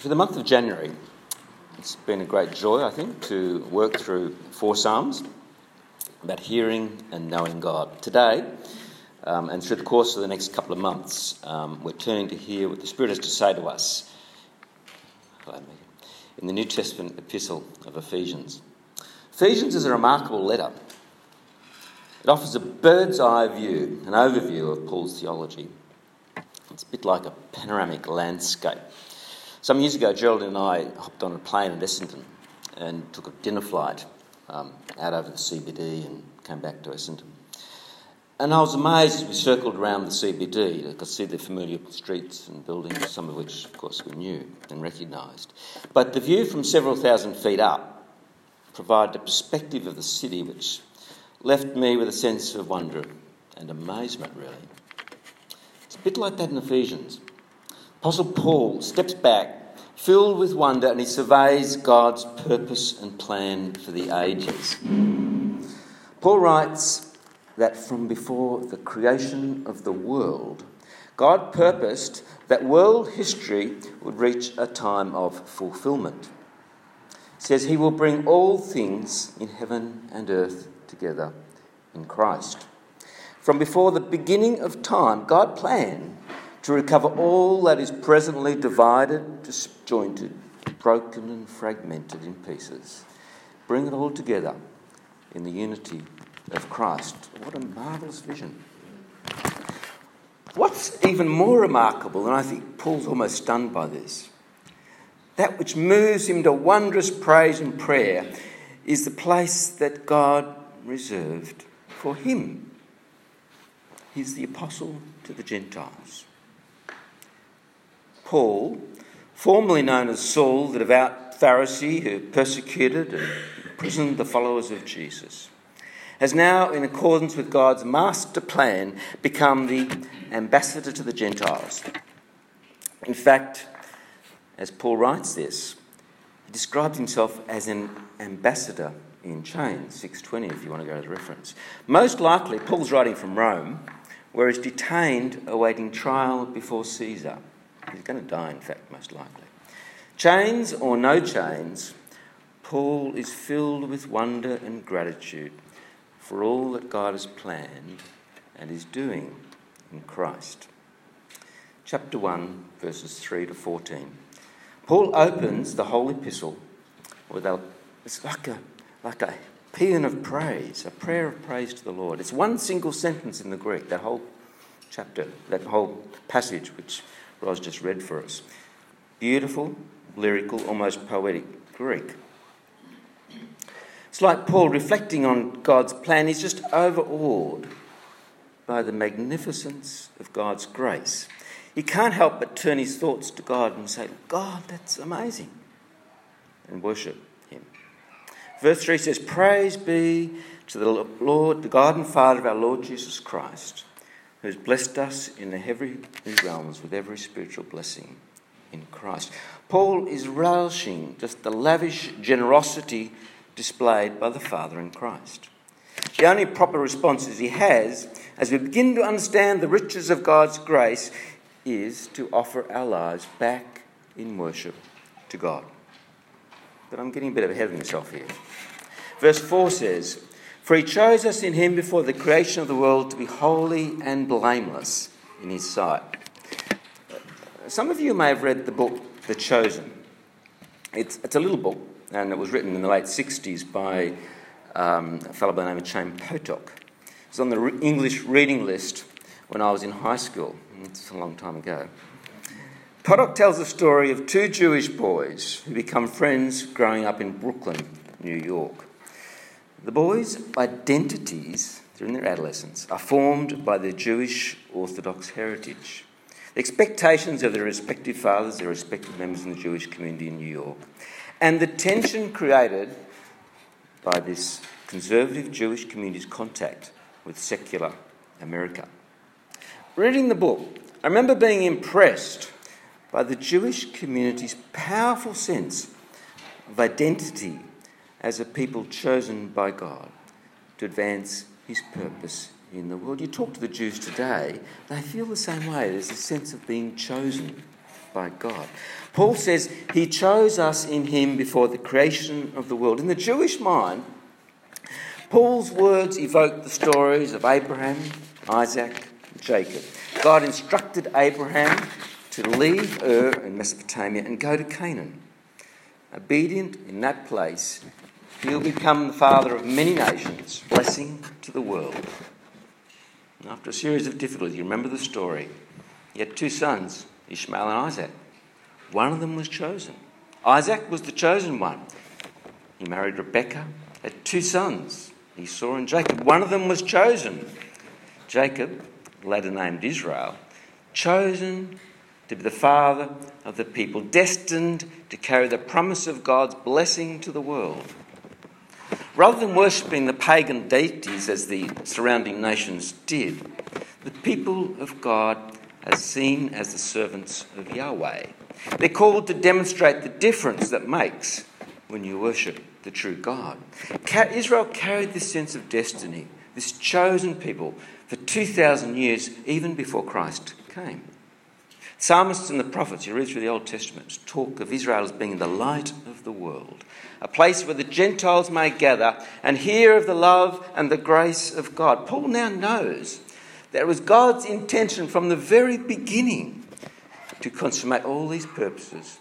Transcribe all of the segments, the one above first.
For the month of January, it's been a great joy, I think, to work through four Psalms about hearing and knowing God. Today, um, and through the course of the next couple of months, um, we're turning to hear what the Spirit has to say to us in the New Testament epistle of Ephesians. Ephesians is a remarkable letter. It offers a bird's eye view, an overview of Paul's theology. It's a bit like a panoramic landscape. Some years ago, Geraldine and I hopped on a plane at Essendon and took a dinner flight um, out over the CBD and came back to Essendon. And I was amazed as we circled around the CBD. I could see the familiar streets and buildings, some of which, of course, we knew and recognised. But the view from several thousand feet up provided a perspective of the city which left me with a sense of wonder and amazement, really. It's a bit like that in Ephesians. Apostle Paul steps back, filled with wonder, and he surveys God's purpose and plan for the ages. Paul writes that from before the creation of the world, God purposed that world history would reach a time of fulfillment. He says he will bring all things in heaven and earth together in Christ. From before the beginning of time, God planned to recover all that is presently divided, disjointed, broken, and fragmented in pieces. Bring it all together in the unity of Christ. What a marvellous vision. What's even more remarkable, and I think Paul's almost stunned by this, that which moves him to wondrous praise and prayer is the place that God reserved for him. He's the apostle to the Gentiles. Paul, formerly known as Saul, the devout Pharisee who persecuted and imprisoned the followers of Jesus, has now, in accordance with God's master plan, become the ambassador to the Gentiles. In fact, as Paul writes this, he describes himself as an ambassador in chains, 620 if you want to go to the reference. Most likely, Paul's writing from Rome, where he's detained awaiting trial before Caesar. He's going to die, in fact, most likely. Chains or no chains, Paul is filled with wonder and gratitude for all that God has planned and is doing in Christ. Chapter 1, verses 3 to 14. Paul opens the whole epistle with a, it's like a, like a paean of praise, a prayer of praise to the Lord. It's one single sentence in the Greek, that whole chapter, that whole passage, which Ros just read for us. Beautiful, lyrical, almost poetic Greek. It's like Paul reflecting on God's plan. He's just overawed by the magnificence of God's grace. He can't help but turn his thoughts to God and say, God, that's amazing, and worship Him. Verse 3 says, Praise be to the Lord, the God and Father of our Lord Jesus Christ who has blessed us in the heavenly realms with every spiritual blessing in Christ. Paul is relishing just the lavish generosity displayed by the Father in Christ. The only proper responses he has as we begin to understand the riches of God's grace is to offer our lives back in worship to God. But I'm getting a bit ahead of myself here. Verse 4 says, for he chose us in him before the creation of the world to be holy and blameless in his sight. Some of you may have read the book The Chosen. It's, it's a little book, and it was written in the late 60s by um, a fellow by the name of Chaim Potok. It was on the re- English reading list when I was in high school. It's a long time ago. Potok tells the story of two Jewish boys who become friends growing up in Brooklyn, New York. The boys' identities during their adolescence are formed by their Jewish Orthodox heritage, the expectations of their respective fathers, their respective members in the Jewish community in New York, and the tension created by this conservative Jewish community's contact with secular America. Reading the book, I remember being impressed by the Jewish community's powerful sense of identity as a people chosen by God to advance His purpose in the world. You talk to the Jews today, they feel the same way. There's a sense of being chosen by God. Paul says he chose us in him before the creation of the world. In the Jewish mind, Paul's words evoke the stories of Abraham, Isaac, and Jacob. God instructed Abraham to leave Ur in Mesopotamia and go to Canaan. Obedient in that place, he'll become the father of many nations, blessing to the world. And after a series of difficulties, you remember the story. He had two sons, Ishmael and Isaac. One of them was chosen. Isaac was the chosen one. He married Rebekah, had two sons, Esau and Jacob. One of them was chosen. Jacob, later named Israel, chosen to be the father of the people, destined to carry the promise of God's blessing to the world. Rather than worshipping the pagan deities as the surrounding nations did, the people of God are seen as the servants of Yahweh. They're called to demonstrate the difference that makes when you worship the true God. Israel carried this sense of destiny, this chosen people, for 2,000 years, even before Christ came. Psalmists and the prophets, you read through the Old Testament, talk of Israel as being the light of the world, a place where the Gentiles may gather and hear of the love and the grace of God. Paul now knows that it was God's intention from the very beginning to consummate all these purposes,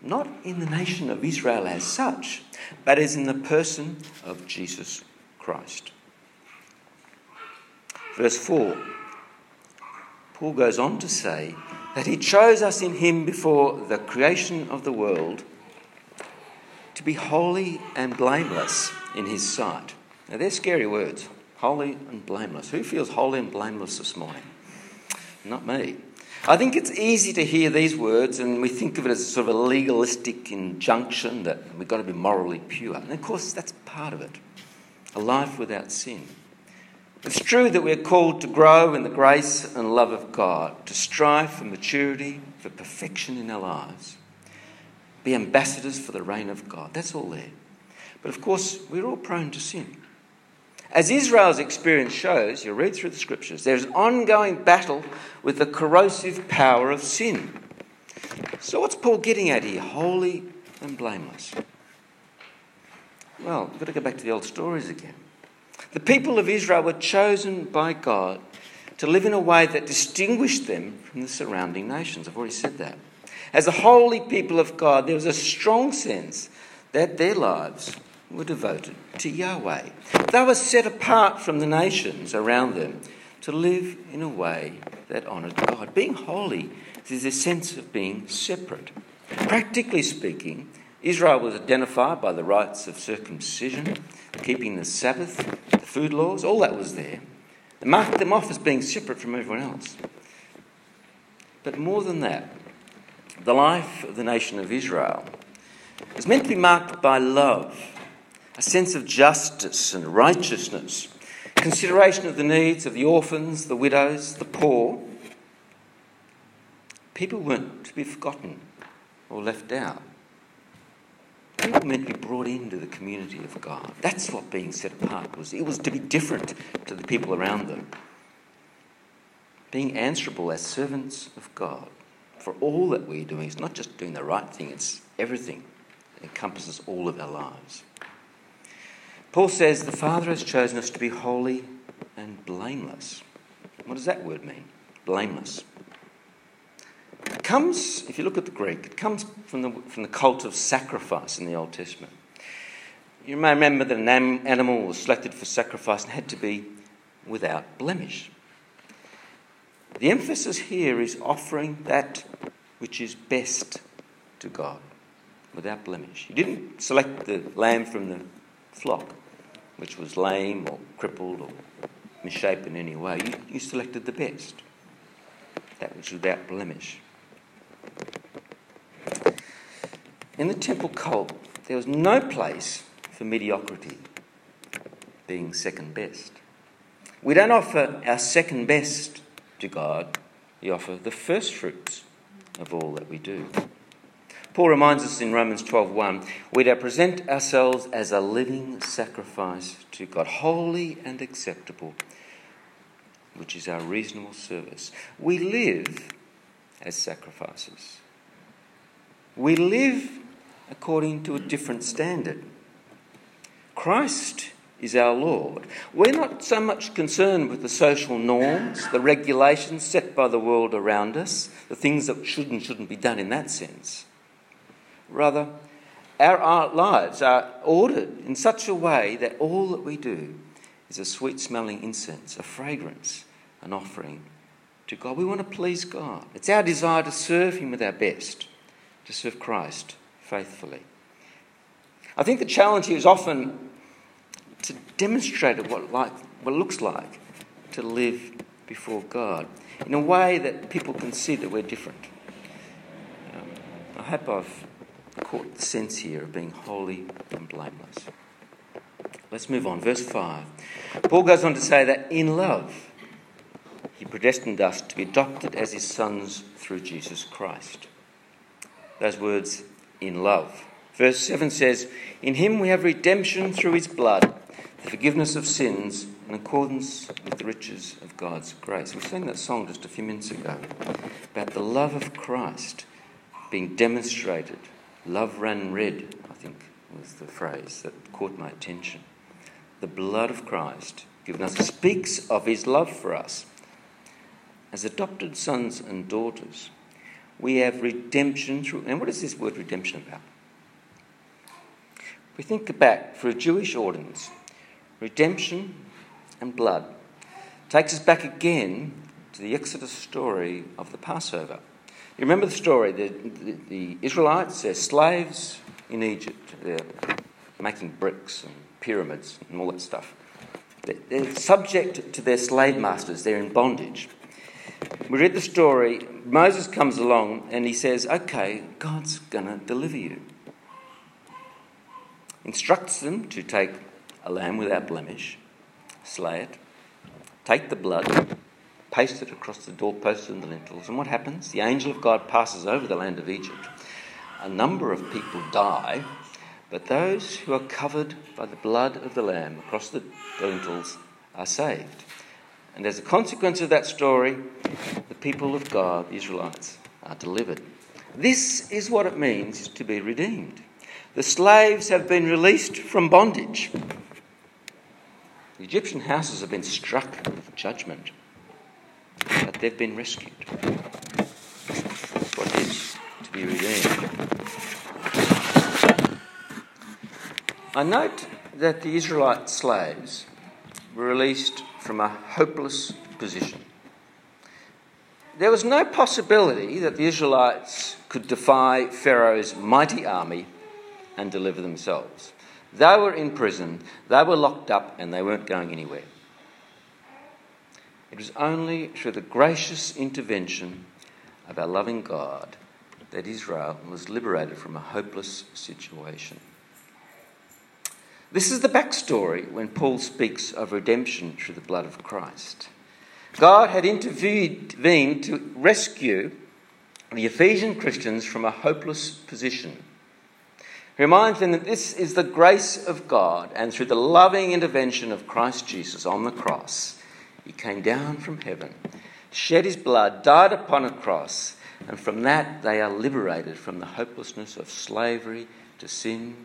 not in the nation of Israel as such, but as in the person of Jesus Christ. Verse 4, Paul goes on to say that he chose us in him before the creation of the world to be holy and blameless in his sight. Now, they're scary words holy and blameless. Who feels holy and blameless this morning? Not me. I think it's easy to hear these words and we think of it as a sort of a legalistic injunction that we've got to be morally pure. And of course, that's part of it a life without sin. It's true that we're called to grow in the grace and love of God, to strive for maturity, for perfection in our lives, be ambassadors for the reign of God. That's all there. But of course, we're all prone to sin. As Israel's experience shows, you read through the scriptures, there's an ongoing battle with the corrosive power of sin. So, what's Paul getting at here? Holy and blameless. Well, we've got to go back to the old stories again. The people of Israel were chosen by God to live in a way that distinguished them from the surrounding nations. I've already said that. As a holy people of God, there was a strong sense that their lives were devoted to Yahweh. They were set apart from the nations around them to live in a way that honoured God. Being holy is a sense of being separate. Practically speaking, Israel was identified by the rites of circumcision, keeping the Sabbath, the food laws, all that was there. They marked them off as being separate from everyone else. But more than that, the life of the nation of Israel was meant to be marked by love a sense of justice and righteousness, consideration of the needs of the orphans, the widows, the poor. People weren't to be forgotten or left out. People meant to be brought into the community of God. That's what being set apart was. It was to be different to the people around them. Being answerable as servants of God for all that we're doing. It's not just doing the right thing, it's everything. It encompasses all of our lives. Paul says the Father has chosen us to be holy and blameless. What does that word mean? Blameless. Comes, if you look at the Greek, it comes from the, from the cult of sacrifice in the Old Testament. You may remember that an animal was selected for sacrifice and had to be without blemish. The emphasis here is offering that which is best to God without blemish. You didn't select the lamb from the flock, which was lame or crippled or misshapen in any way. You, you selected the best, that which was without blemish. In the temple cult, there was no place for mediocrity, being second best. We don't offer our second best to God, we offer the first fruits of all that we do. Paul reminds us in Romans 12:1, we to present ourselves as a living sacrifice to God, holy and acceptable, which is our reasonable service. We live as sacrifices. we live according to a different standard. Christ is our Lord. We're not so much concerned with the social norms, the regulations set by the world around us, the things that should and shouldn't be done in that sense. Rather, our lives are ordered in such a way that all that we do is a sweet smelling incense, a fragrance, an offering to God. We want to please God. It's our desire to serve Him with our best, to serve Christ faithfully. I think the challenge here is often to demonstrate what, like, what looks like to live before God in a way that people can see that we're different. Um, I hope I've caught the sense here of being holy and blameless. Let's move on. Verse 5. Paul goes on to say that in love, he predestined us to be adopted as his sons through Jesus Christ. Those words, in love. Verse 7 says, In him we have redemption through his blood, the forgiveness of sins in accordance with the riches of God's grace. We sang that song just a few minutes ago about the love of Christ being demonstrated. Love ran red, I think was the phrase that caught my attention. The blood of Christ given us speaks of his love for us. As adopted sons and daughters, we have redemption through. And what is this word redemption about? we think back for a Jewish audience, redemption and blood takes us back again to the Exodus story of the Passover. You remember the story? The, the, the Israelites, they're slaves in Egypt. They're making bricks and pyramids and all that stuff. They're subject to their slave masters, they're in bondage. We read the story. Moses comes along and he says, Okay, God's going to deliver you. Instructs them to take a lamb without blemish, slay it, take the blood, paste it across the doorposts and the lintels. And what happens? The angel of God passes over the land of Egypt. A number of people die, but those who are covered by the blood of the lamb across the lintels are saved. And as a consequence of that story, the people of God, the Israelites, are delivered. This is what it means to be redeemed. The slaves have been released from bondage. The Egyptian houses have been struck with judgment, but they've been rescued. That's what it is to be redeemed. I note that the Israelite slaves were released from a hopeless position. There was no possibility that the Israelites could defy Pharaoh's mighty army and deliver themselves. They were in prison, they were locked up, and they weren't going anywhere. It was only through the gracious intervention of our loving God that Israel was liberated from a hopeless situation. This is the backstory when Paul speaks of redemption through the blood of Christ. God had intervened to rescue the Ephesian Christians from a hopeless position. He reminds them that this is the grace of God, and through the loving intervention of Christ Jesus on the cross, he came down from heaven, shed his blood, died upon a cross, and from that they are liberated from the hopelessness of slavery to sin,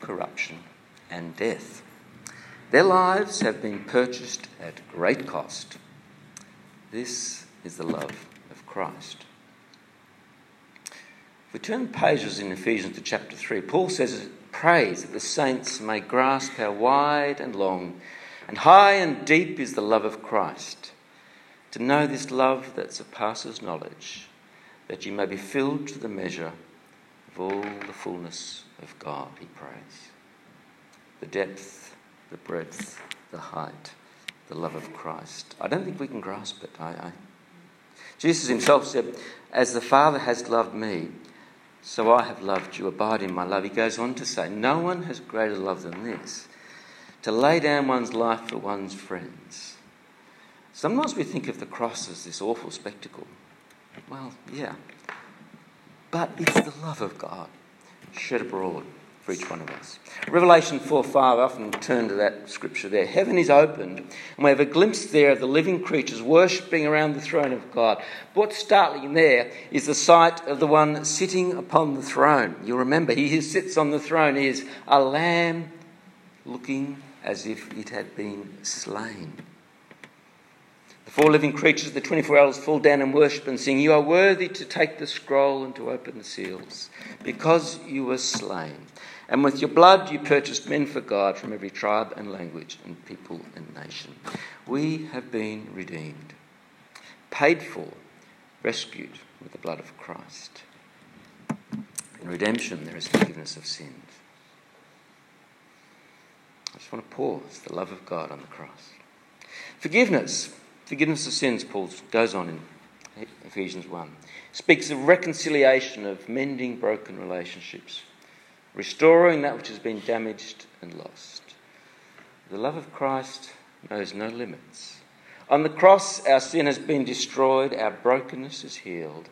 corruption, and death. Their lives have been purchased at great cost. This is the love of Christ. If we turn pages in Ephesians to chapter 3, Paul says, prays that the saints may grasp how wide and long and high and deep is the love of Christ, to know this love that surpasses knowledge, that you may be filled to the measure of all the fullness of God, he prays the depth, the breadth, the height, the love of Christ. I don't think we can grasp it. I, I... Jesus himself said, As the Father has loved me, so I have loved you. Abide in my love. He goes on to say, No one has greater love than this to lay down one's life for one's friends. Sometimes we think of the cross as this awful spectacle. Well, yeah. But it's the love of God shed abroad for each one of us. Revelation 4 5, I often turn to that scripture there. Heaven is opened, and we have a glimpse there of the living creatures worshipping around the throne of God. But what's startling there is the sight of the one sitting upon the throne. You'll remember, he who sits on the throne is a lamb looking as if it had been slain. The four living creatures, the 24 elders, fall down and worship and sing, You are worthy to take the scroll and to open the seals, because you were slain. And with your blood you purchased men for God from every tribe and language and people and nation. We have been redeemed, paid for, rescued with the blood of Christ. In redemption, there is forgiveness of sins. I just want to pause the love of God on the cross. Forgiveness, forgiveness of sins, Paul goes on in Ephesians 1, speaks of reconciliation, of mending broken relationships restoring that which has been damaged and lost. The love of Christ knows no limits. On the cross, our sin has been destroyed, our brokenness is healed.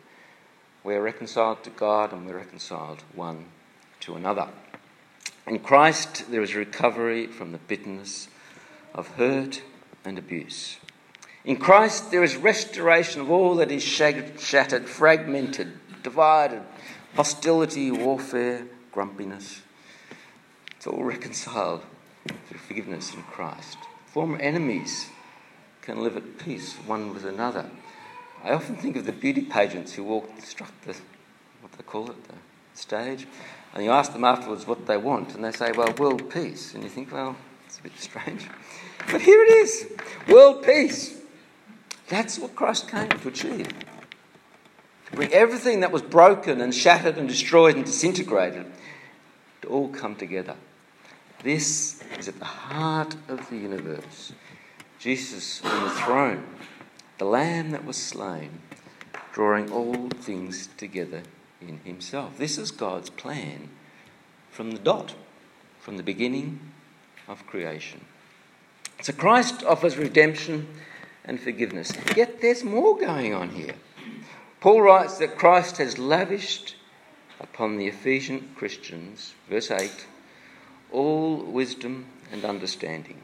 We're reconciled to God and we're reconciled one to another. In Christ, there is recovery from the bitterness of hurt and abuse. In Christ, there is restoration of all that is shattered, fragmented, divided, hostility, warfare, grumpiness. It's all reconciled through forgiveness in Christ. Former enemies can live at peace one with another. I often think of the beauty pageants who walk, struck the, what they call it, the stage, and you ask them afterwards what they want, and they say, well, world peace. And you think, well, it's a bit strange. But here it is world peace. That's what Christ came to achieve. To bring everything that was broken and shattered and destroyed and disintegrated to all come together. This is at the heart of the universe. Jesus on the throne, the Lamb that was slain, drawing all things together in Himself. This is God's plan from the dot, from the beginning of creation. So Christ offers redemption and forgiveness. Yet there's more going on here. Paul writes that Christ has lavished upon the Ephesian Christians, verse 8, all wisdom and understanding.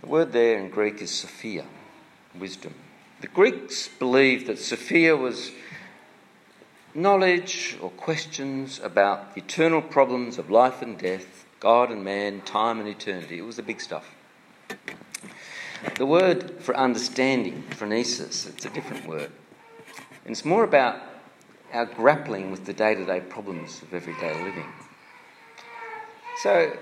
The word there in Greek is Sophia, wisdom. The Greeks believed that Sophia was knowledge or questions about the eternal problems of life and death, God and man, time and eternity. It was the big stuff. The word for understanding, phronesis, it's a different word. And it's more about our grappling with the day to day problems of everyday living. So,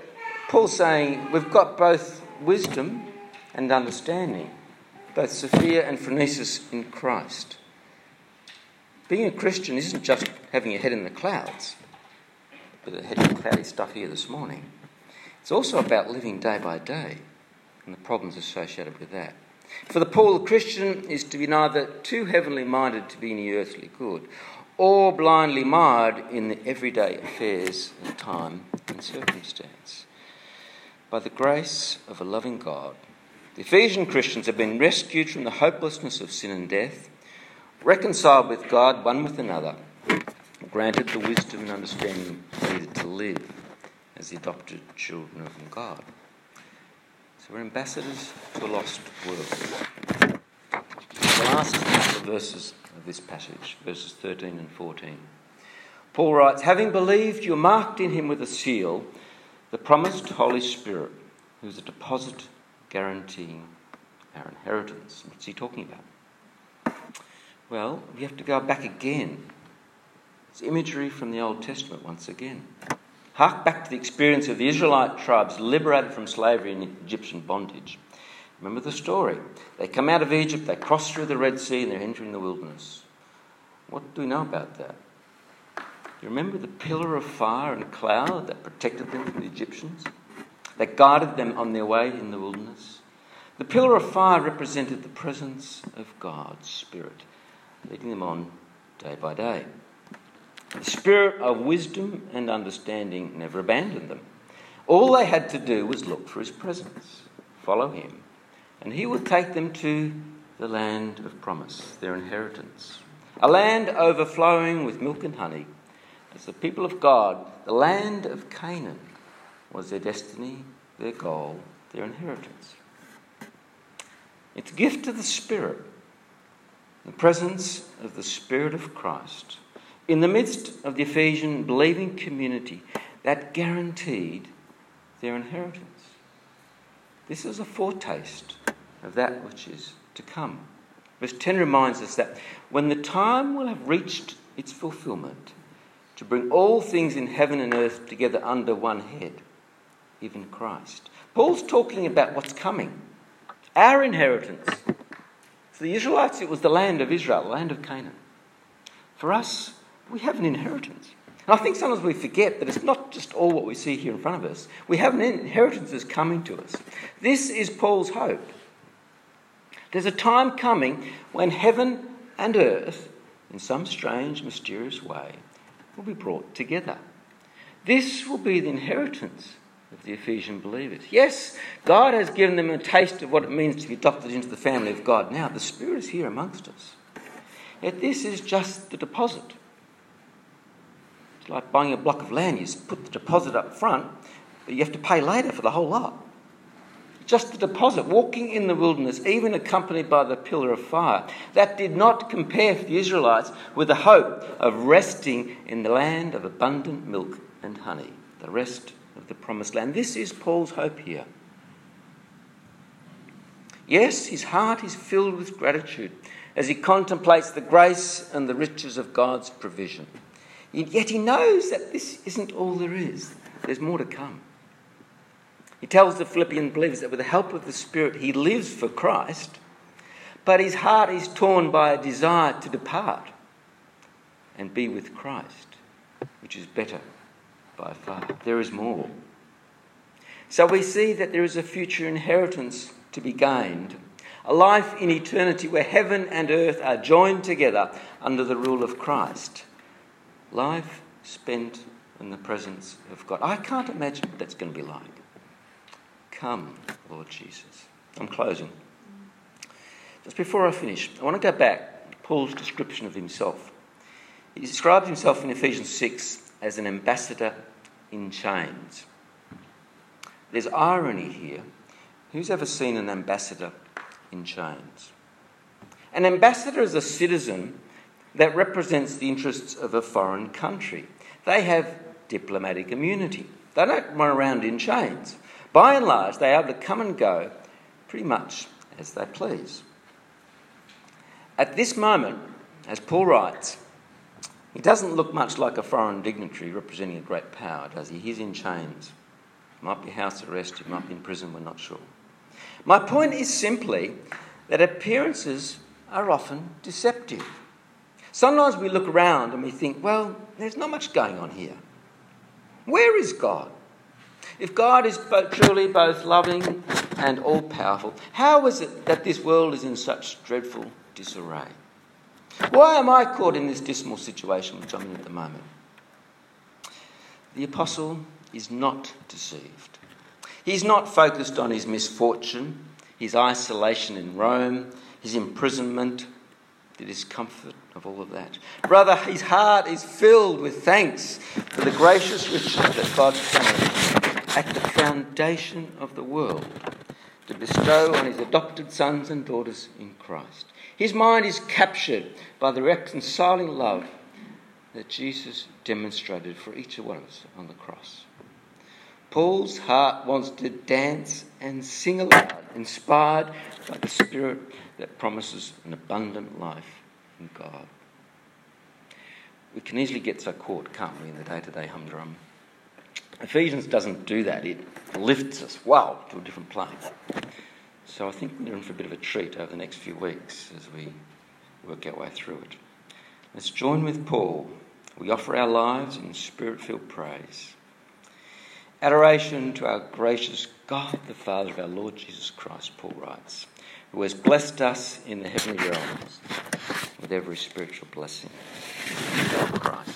Paul's saying we've got both wisdom and understanding, both Sophia and Phronesis in Christ. Being a Christian isn't just having your head in the clouds, but a head in cloudy stuff here this morning. It's also about living day by day and the problems associated with that. For the Paul, the Christian is to be neither too heavenly minded to be any earthly good, or blindly mired in the everyday affairs of time and circumstance. By the grace of a loving God, the Ephesian Christians have been rescued from the hopelessness of sin and death, reconciled with God, one with another, granted the wisdom and understanding needed to live as the adopted children of God. So we're ambassadors to a lost world. The last verses of this passage, verses 13 and 14. Paul writes, Having believed, you're marked in him with a seal, the promised Holy Spirit, who's a deposit guaranteeing our inheritance. What's he talking about? Well, we have to go back again. It's imagery from the Old Testament once again. Hark back to the experience of the Israelite tribes liberated from slavery and Egyptian bondage. Remember the story. They come out of Egypt, they cross through the Red Sea, and they're entering the wilderness. What do we know about that? You remember the pillar of fire and cloud that protected them from the Egyptians? That guided them on their way in the wilderness? The pillar of fire represented the presence of God's Spirit, leading them on day by day. The Spirit of wisdom and understanding never abandoned them. All they had to do was look for His presence, follow Him, and he will take them to the land of promise, their inheritance. A land overflowing with milk and honey, as the people of God, the land of Canaan was their destiny, their goal, their inheritance. It's a gift of the Spirit, the presence of the Spirit of Christ in the midst of the Ephesian believing community that guaranteed their inheritance. This is a foretaste of that which is to come. Verse 10 reminds us that when the time will have reached its fulfillment, to bring all things in heaven and earth together under one head, even Christ. Paul's talking about what's coming, our inheritance. For the Israelites, it was the land of Israel, the land of Canaan. For us, we have an inheritance. And I think sometimes we forget that it's not just all what we see here in front of us. We have an inheritance that's coming to us. This is Paul's hope. There's a time coming when heaven and earth, in some strange, mysterious way, will be brought together. This will be the inheritance of the Ephesian believers. Yes, God has given them a taste of what it means to be adopted into the family of God. Now, the Spirit is here amongst us. Yet this is just the deposit. It's like buying a block of land. You put the deposit up front, but you have to pay later for the whole lot. Just the deposit, walking in the wilderness, even accompanied by the pillar of fire. That did not compare for the Israelites with the hope of resting in the land of abundant milk and honey, the rest of the promised land. This is Paul's hope here. Yes, his heart is filled with gratitude as he contemplates the grace and the riches of God's provision. Yet he knows that this isn't all there is, there's more to come. He tells the Philippian believers that with the help of the Spirit, he lives for Christ, but his heart is torn by a desire to depart and be with Christ, which is better by far. There is more. So we see that there is a future inheritance to be gained, a life in eternity where heaven and earth are joined together under the rule of Christ. Life spent in the presence of God. I can't imagine what that's going to be like. Come, Lord Jesus. I'm closing. Just before I finish, I want to go back to Paul's description of himself. He describes himself in Ephesians 6 as an ambassador in chains. There's irony here. Who's ever seen an ambassador in chains? An ambassador is a citizen that represents the interests of a foreign country. They have diplomatic immunity. They don't run around in chains. By and large, they are able to come and go pretty much as they please. At this moment, as Paul writes, he doesn't look much like a foreign dignitary representing a great power, does he? He's in chains. Might be house arrest, he might be in prison, we're not sure. My point is simply that appearances are often deceptive. Sometimes we look around and we think, well, there's not much going on here. Where is God? If God is truly both loving and all powerful, how is it that this world is in such dreadful disarray? Why am I caught in this dismal situation which I'm in at the moment? The apostle is not deceived. He's not focused on his misfortune, his isolation in Rome, his imprisonment, the discomfort of all of that. Rather, his heart is filled with thanks for the gracious riches that God promised at the foundation of the world to bestow on his adopted sons and daughters in Christ. His mind is captured by the reconciling love that Jesus demonstrated for each of us on the cross. Paul's heart wants to dance and sing aloud, inspired by the Spirit that promises an abundant life in God. We can easily get so caught, can't we, in the day to day humdrum. Ephesians doesn't do that, it lifts us, wow, to a different plane. So I think we're in for a bit of a treat over the next few weeks as we work our way through it. Let's join with Paul. We offer our lives in spirit filled praise. Adoration to our gracious God, the Father of our Lord Jesus Christ, Paul writes, who has blessed us in the heavenly realms with every spiritual blessing. Christ.